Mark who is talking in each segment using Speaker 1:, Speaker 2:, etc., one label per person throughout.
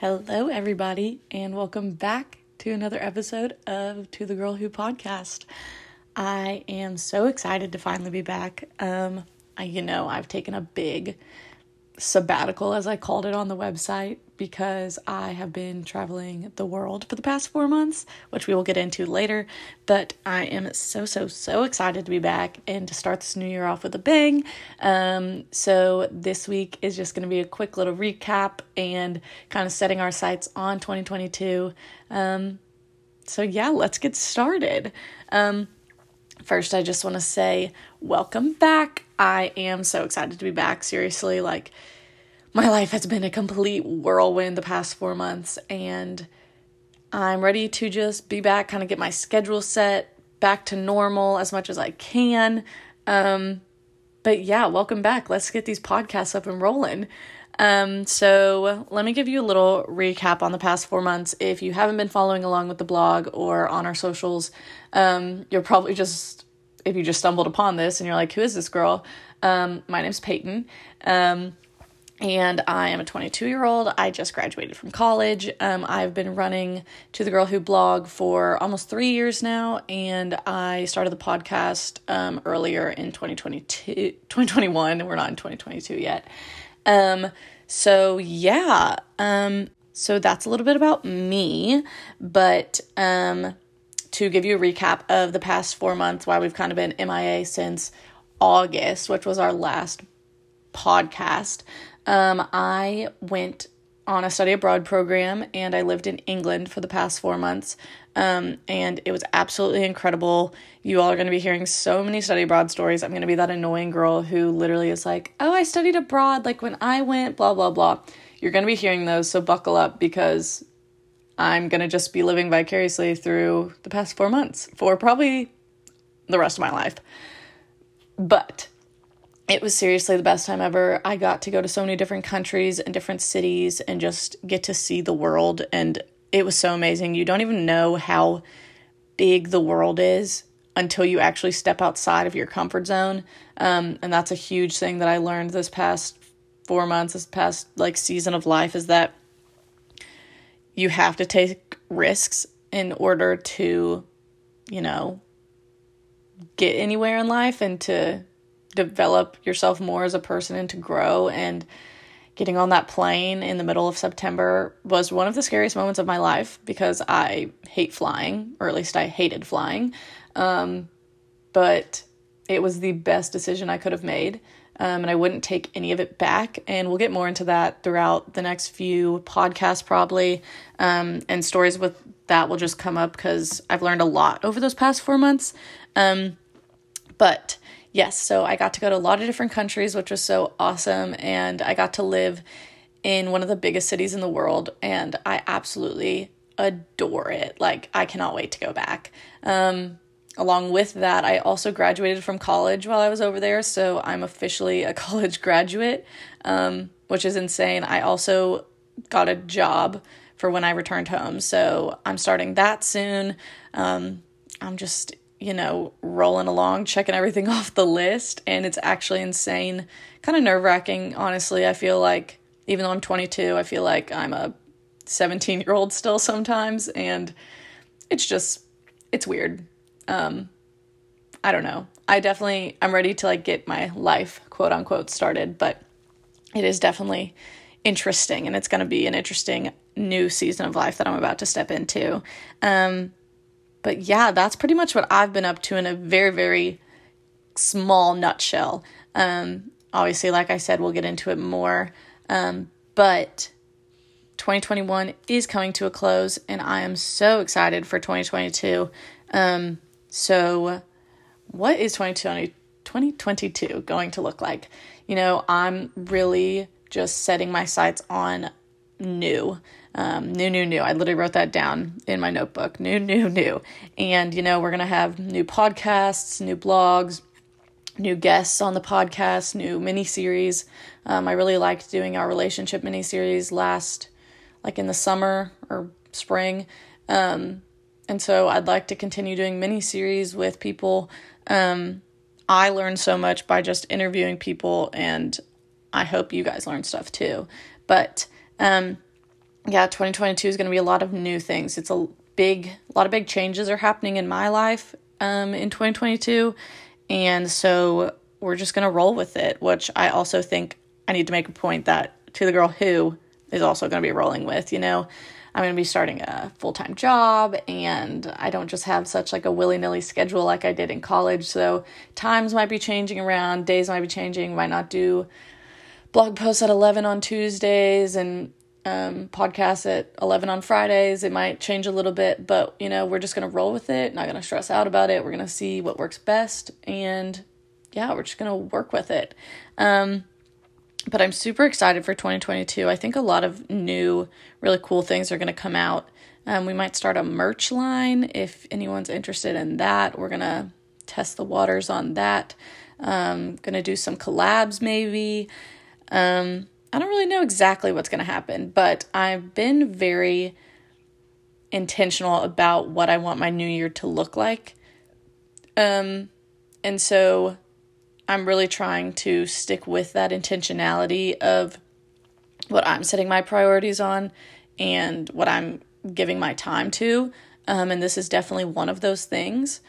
Speaker 1: Hello, everybody, and welcome back to another episode of To the Girl Who podcast. I am so excited to finally be back. Um, I, you know, I've taken a big sabbatical, as I called it on the website, because I have been traveling the world for the past four months, which we will get into later. But I am so, so, so excited to be back and to start this new year off with a bang. Um, so, this week is just going to be a quick little recap and kind of setting our sights on 2022. Um, so, yeah, let's get started. Um, first, I just want to say welcome back. I am so excited to be back. Seriously, like, my life has been a complete whirlwind the past four months, and I'm ready to just be back, kind of get my schedule set back to normal as much as I can. Um, but yeah, welcome back. Let's get these podcasts up and rolling. Um, so let me give you a little recap on the past four months. If you haven't been following along with the blog or on our socials, um, you're probably just if you just stumbled upon this and you're like, who is this girl? Um, my name's Peyton. Um, and I am a 22 year old. I just graduated from college. Um, I've been running to the Girl Who blog for almost three years now, and I started the podcast um, earlier in 2022, 2021. We're not in 2022 yet. Um, so yeah, um, so that's a little bit about me, but um, to give you a recap of the past four months, why we've kind of been MIA since August, which was our last podcast. Um, I went on a study abroad program and I lived in England for the past four months. Um, and it was absolutely incredible. You all are going to be hearing so many study abroad stories. I'm going to be that annoying girl who literally is like, oh, I studied abroad, like when I went, blah, blah, blah. You're going to be hearing those, so buckle up because I'm going to just be living vicariously through the past four months for probably the rest of my life. But it was seriously the best time ever. I got to go to so many different countries and different cities and just get to see the world. And it was so amazing. You don't even know how big the world is until you actually step outside of your comfort zone. Um, and that's a huge thing that I learned this past four months, this past like season of life is that you have to take risks in order to, you know, get anywhere in life and to develop yourself more as a person and to grow and getting on that plane in the middle of September was one of the scariest moments of my life because I hate flying, or at least I hated flying. Um, but it was the best decision I could have made. Um, and I wouldn't take any of it back. And we'll get more into that throughout the next few podcasts, probably. Um, and stories with that will just come up because I've learned a lot over those past four months. Um, but yes, so I got to go to a lot of different countries, which was so awesome. And I got to live in one of the biggest cities in the world. And I absolutely adore it. Like, I cannot wait to go back. Um, along with that, I also graduated from college while I was over there. So I'm officially a college graduate, um, which is insane. I also got a job for when I returned home. So I'm starting that soon. Um, I'm just you know, rolling along, checking everything off the list, and it's actually insane. Kind of nerve wracking, honestly. I feel like, even though I'm 22, I feel like I'm a 17 year old still sometimes, and it's just, it's weird. Um, I don't know. I definitely, I'm ready to like get my life, quote unquote, started, but it is definitely interesting, and it's going to be an interesting new season of life that I'm about to step into. Um, but yeah, that's pretty much what I've been up to in a very, very small nutshell. Um, obviously, like I said, we'll get into it more. Um, but 2021 is coming to a close, and I am so excited for 2022. Um, so, what is 2020, 2022 going to look like? You know, I'm really just setting my sights on new. Um, new, new, new. I literally wrote that down in my notebook. New, new, new. And, you know, we're going to have new podcasts, new blogs, new guests on the podcast, new mini series. Um, I really liked doing our relationship mini series last, like in the summer or spring. Um, and so I'd like to continue doing mini series with people. Um, I learned so much by just interviewing people, and I hope you guys learn stuff too. But um, yeah, 2022 is going to be a lot of new things. It's a big, a lot of big changes are happening in my life um, in 2022. And so we're just going to roll with it, which I also think I need to make a point that to the girl who is also going to be rolling with, you know, I'm going to be starting a full time job and I don't just have such like a willy nilly schedule like I did in college. So times might be changing around, days might be changing, might not do blog posts at 11 on Tuesdays and um, podcasts at 11 on Fridays. It might change a little bit, but you know, we're just going to roll with it, not going to stress out about it. We're going to see what works best and yeah, we're just going to work with it. Um, but I'm super excited for 2022. I think a lot of new, really cool things are going to come out. Um, we might start a merch line if anyone's interested in that. We're going to test the waters on that. Um, going to do some collabs maybe. Um, I don't really know exactly what's going to happen, but I've been very intentional about what I want my new year to look like. Um, and so I'm really trying to stick with that intentionality of what I'm setting my priorities on and what I'm giving my time to. Um, and this is definitely one of those things.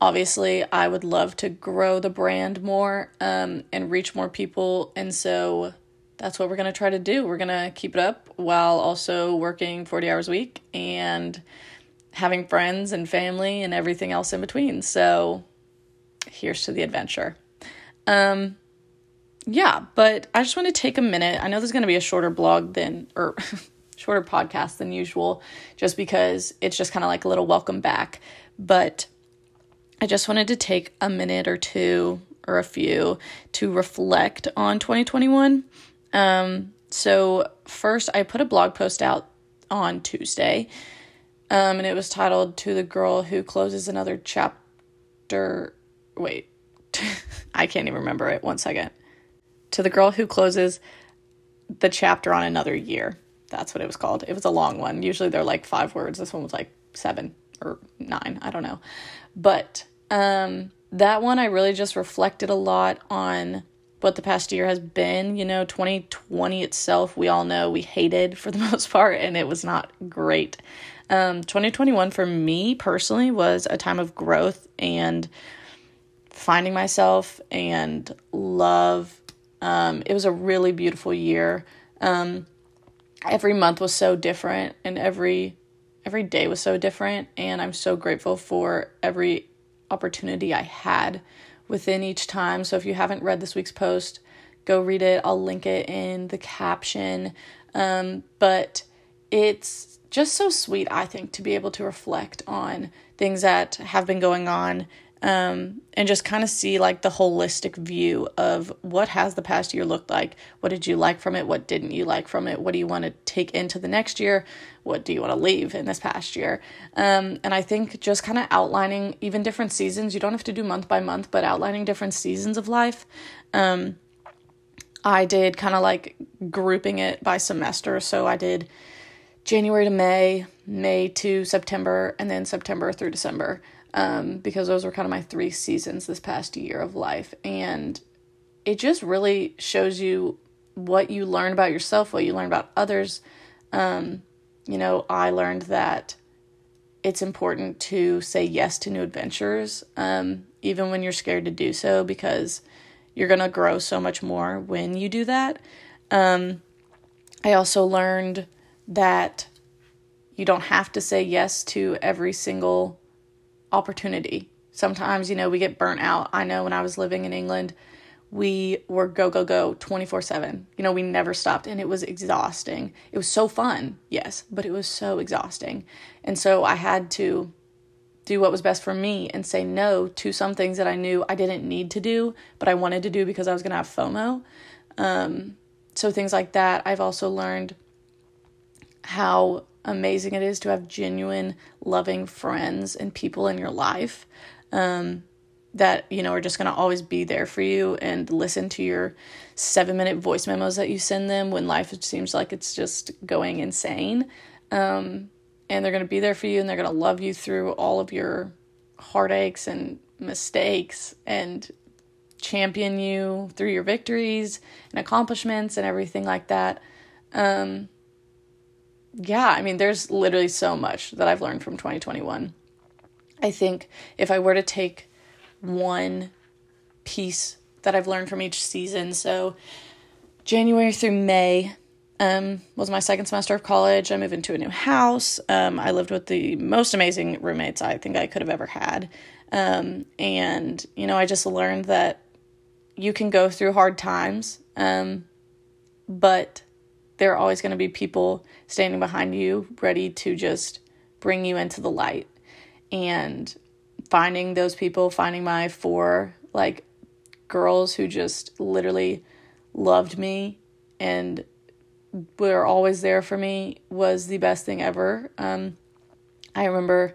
Speaker 1: Obviously, I would love to grow the brand more um, and reach more people. And so that's what we're going to try to do. We're going to keep it up while also working 40 hours a week and having friends and family and everything else in between. So here's to the adventure. Um yeah, but I just want to take a minute. I know there's going to be a shorter blog than or shorter podcast than usual just because it's just kind of like a little welcome back, but I just wanted to take a minute or two or a few to reflect on 2021 um, so first, I put a blog post out on Tuesday, um, and it was titled "To the Girl Who Closes Another Chapter." Wait, I can't even remember it. One second. To the girl who closes the chapter on another year. That's what it was called. It was a long one. Usually they're like five words. This one was like seven or nine. I don't know. But um, that one, I really just reflected a lot on what the past year has been. You know, 2020 itself, we all know we hated for the most part, and it was not great. Um, 2021 for me personally was a time of growth and finding myself and love. Um, it was a really beautiful year. Um, every month was so different, and every every day was so different, and I'm so grateful for every opportunity I had within each time. So if you haven't read this week's post, go read it. I'll link it in the caption. Um, but it's just so sweet, I think, to be able to reflect on things that have been going on um, and just kind of see like the holistic view of what has the past year looked like. What did you like from it? What didn't you like from it? What do you want to take into the next year? What do you want to leave in this past year? Um, and i think just kind of outlining even different seasons. You don't have to do month by month but outlining different seasons of life. Um, i did kind of like grouping it by semester. So i did january to may may to september and then september through december um, because those were kind of my three seasons this past year of life. And it just really shows you what you learn about yourself, what you learn about others. Um, you know, I learned that it's important to say yes to new adventures, um, even when you're scared to do so, because you're going to grow so much more when you do that. Um, I also learned that you don't have to say yes to every single opportunity. Sometimes, you know, we get burnt out. I know when I was living in England, we were go, go, go 24 7. You know, we never stopped and it was exhausting. It was so fun, yes, but it was so exhausting. And so I had to do what was best for me and say no to some things that I knew I didn't need to do, but I wanted to do because I was going to have FOMO. Um, so things like that. I've also learned how amazing it is to have genuine, loving friends and people in your life um, that, you know, are just going to always be there for you and listen to your seven minute voice memos that you send them when life seems like it's just going insane. Um, and they're going to be there for you and they're going to love you through all of your heartaches and mistakes and champion you through your victories and accomplishments and everything like that. Um, yeah, I mean, there's literally so much that I've learned from 2021. I think if I were to take one piece that I've learned from each season, so January through May um, was my second semester of college. I moved into a new house. Um, I lived with the most amazing roommates I think I could have ever had. Um, and, you know, I just learned that you can go through hard times, um, but there are always going to be people standing behind you ready to just bring you into the light. And finding those people, finding my four like girls who just literally loved me and were always there for me was the best thing ever. Um, I remember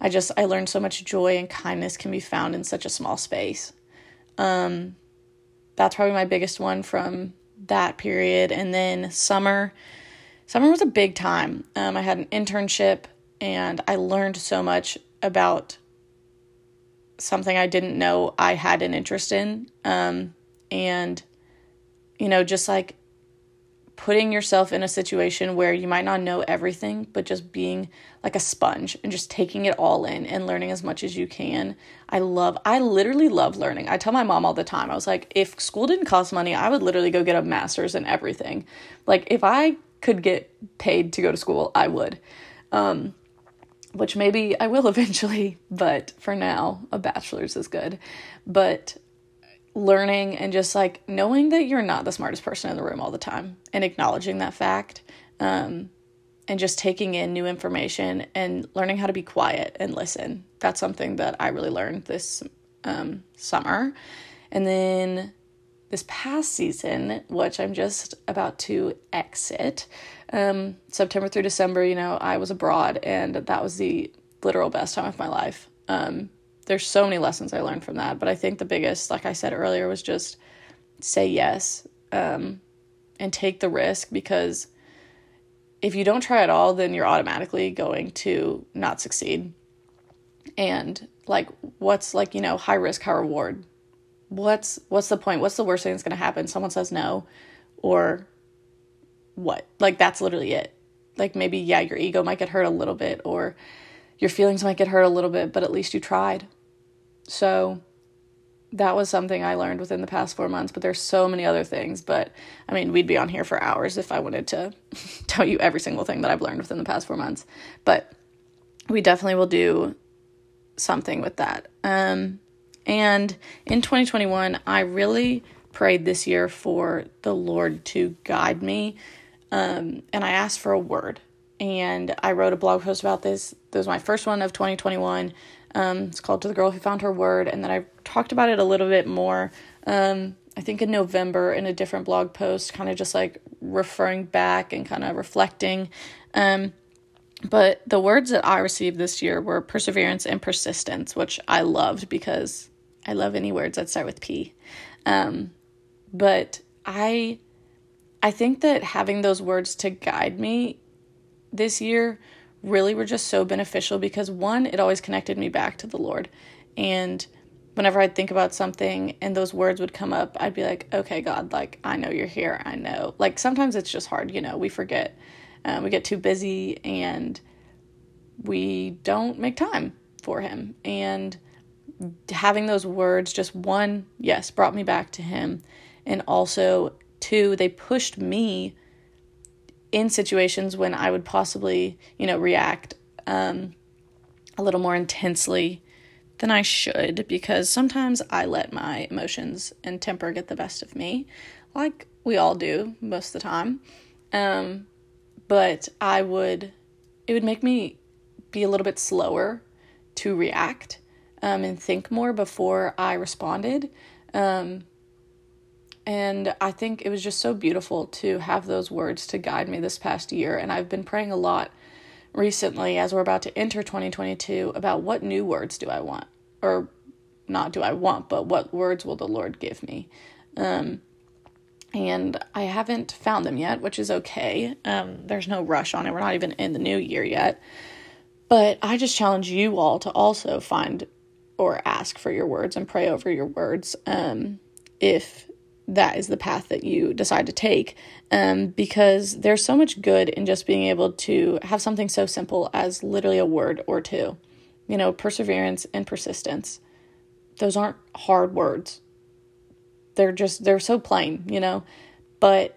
Speaker 1: I just I learned so much joy and kindness can be found in such a small space. Um, that's probably my biggest one from that period. And then summer, summer was a big time. Um, I had an internship and I learned so much about something I didn't know I had an interest in. Um, and, you know, just like putting yourself in a situation where you might not know everything, but just being like a sponge and just taking it all in and learning as much as you can. I love, I literally love learning. I tell my mom all the time, I was like, if school didn't cost money, I would literally go get a master's in everything. Like, if I could get paid to go to school, I would. Um, which maybe I will eventually, but for now, a bachelor's is good. But learning and just like knowing that you're not the smartest person in the room all the time and acknowledging that fact um, and just taking in new information and learning how to be quiet and listen. That's something that I really learned this um, summer. And then this past season, which I'm just about to exit, um, September through December, you know, I was abroad and that was the literal best time of my life. Um, there's so many lessons I learned from that. But I think the biggest, like I said earlier, was just say yes um, and take the risk because if you don't try at all, then you're automatically going to not succeed. And like, what's like, you know, high risk, high reward? What's what's the point? What's the worst thing that's gonna happen? Someone says no, or what? Like that's literally it. Like maybe yeah, your ego might get hurt a little bit, or your feelings might get hurt a little bit, but at least you tried. So that was something I learned within the past four months, but there's so many other things. But I mean, we'd be on here for hours if I wanted to tell you every single thing that I've learned within the past four months. But we definitely will do something with that. Um, and in 2021, I really prayed this year for the Lord to guide me. Um, and I asked for a word. And I wrote a blog post about this. This was my first one of 2021. Um, it's called To the Girl Who Found Her Word. And then I talked about it a little bit more, um, I think in November in a different blog post, kind of just like referring back and kind of reflecting. Um, but the words that I received this year were perseverance and persistence, which I loved because I love any words that start with P. Um, but I I think that having those words to guide me this year really were just so beneficial because one, it always connected me back to the Lord. And whenever I'd think about something and those words would come up, I'd be like, okay, God, like, I know you're here. I know. Like, sometimes it's just hard, you know, we forget. Um, we get too busy and we don't make time for Him. And having those words, just one, yes, brought me back to Him. And also, two, they pushed me in situations when I would possibly, you know, react um, a little more intensely than I should because sometimes I let my emotions and temper get the best of me, like we all do most of the time. Um, but I would, it would make me be a little bit slower to react um, and think more before I responded. Um, and I think it was just so beautiful to have those words to guide me this past year. And I've been praying a lot recently as we're about to enter 2022 about what new words do I want? Or not do I want, but what words will the Lord give me? Um, and I haven't found them yet, which is okay. Um, there's no rush on it. We're not even in the new year yet. But I just challenge you all to also find or ask for your words and pray over your words. Um, if that is the path that you decide to take um, because there's so much good in just being able to have something so simple as literally a word or two. You know perseverance and persistence. Those aren't hard words. They're just they're so plain you know? But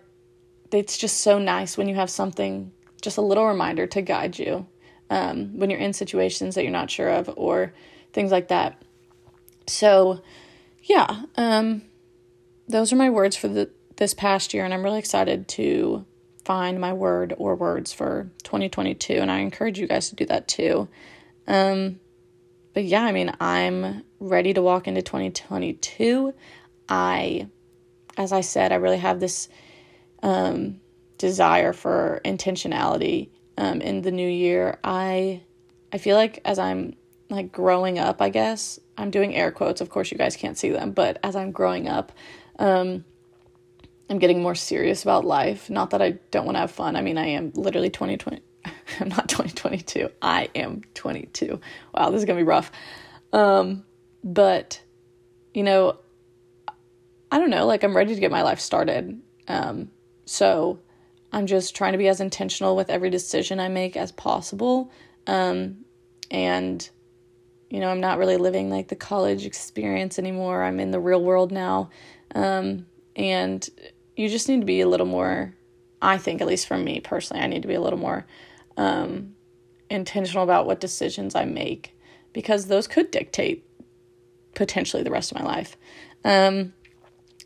Speaker 1: it's just so nice when you have something just a little reminder to guide you um, when you're in situations that you're not sure of or things like that. So yeah um, those are my words for the this past year and I'm really excited to find my word or words for 2022 and I encourage you guys to do that too. Um but yeah, I mean, I'm ready to walk into 2022. I as I said, I really have this um desire for intentionality um in the new year. I I feel like as I'm like growing up, I guess, I'm doing air quotes. Of course, you guys can't see them, but as I'm growing up, um, I'm getting more serious about life. Not that I don't want to have fun. I mean, I am literally 2020. I'm not 2022. I am 22. Wow, this is going to be rough. Um, but, you know, I don't know. Like, I'm ready to get my life started. Um, so I'm just trying to be as intentional with every decision I make as possible. Um, and, you know, I'm not really living like the college experience anymore. I'm in the real world now. Um, and you just need to be a little more, I think, at least for me personally, I need to be a little more um, intentional about what decisions I make because those could dictate potentially the rest of my life. Um,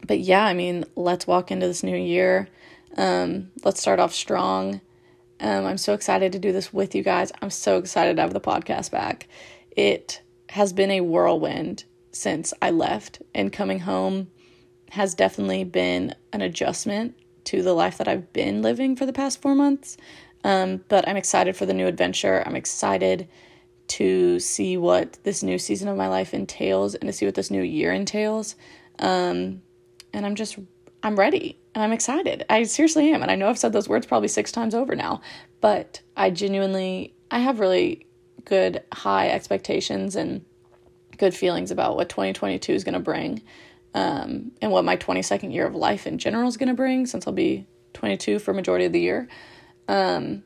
Speaker 1: but yeah, I mean, let's walk into this new year. Um, let's start off strong. Um, I'm so excited to do this with you guys. I'm so excited to have the podcast back. It has been a whirlwind since I left and coming home has definitely been an adjustment to the life that I've been living for the past four months. Um, but I'm excited for the new adventure. I'm excited to see what this new season of my life entails and to see what this new year entails. Um, and I'm just, I'm ready and I'm excited. I seriously am. And I know I've said those words probably six times over now, but I genuinely, I have really good high expectations and good feelings about what 2022 is going to bring um, and what my 22nd year of life in general is going to bring since I'll be 22 for majority of the year. Um,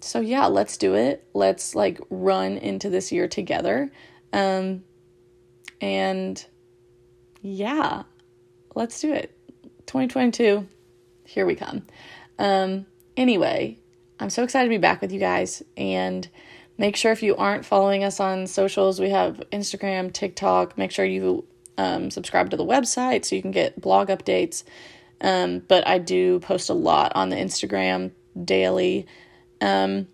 Speaker 1: so yeah, let's do it. Let's like run into this year together. Um, and yeah, let's do it. 2022, here we come. Um, anyway, I'm so excited to be back with you guys and make sure if you aren't following us on socials, we have Instagram, TikTok. Make sure you um, subscribe to the website so you can get blog updates. Um, but I do post a lot on the Instagram daily, um,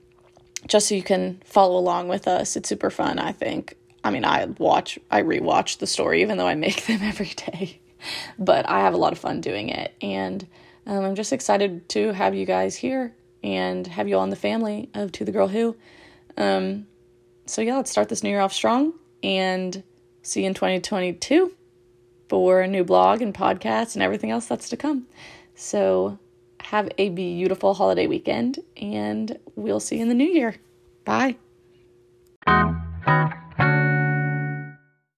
Speaker 1: just so you can follow along with us. It's super fun, I think. I mean, I watch, I rewatch the story, even though I make them every day. but I have a lot of fun doing it, and um, I'm just excited to have you guys here and have you all in the family of To the Girl Who. Um, so yeah, let's start this new year off strong and see you in 2022 for a new blog and podcast and everything else that's to come. So, have a beautiful holiday weekend, and we'll see you in the new year. Bye.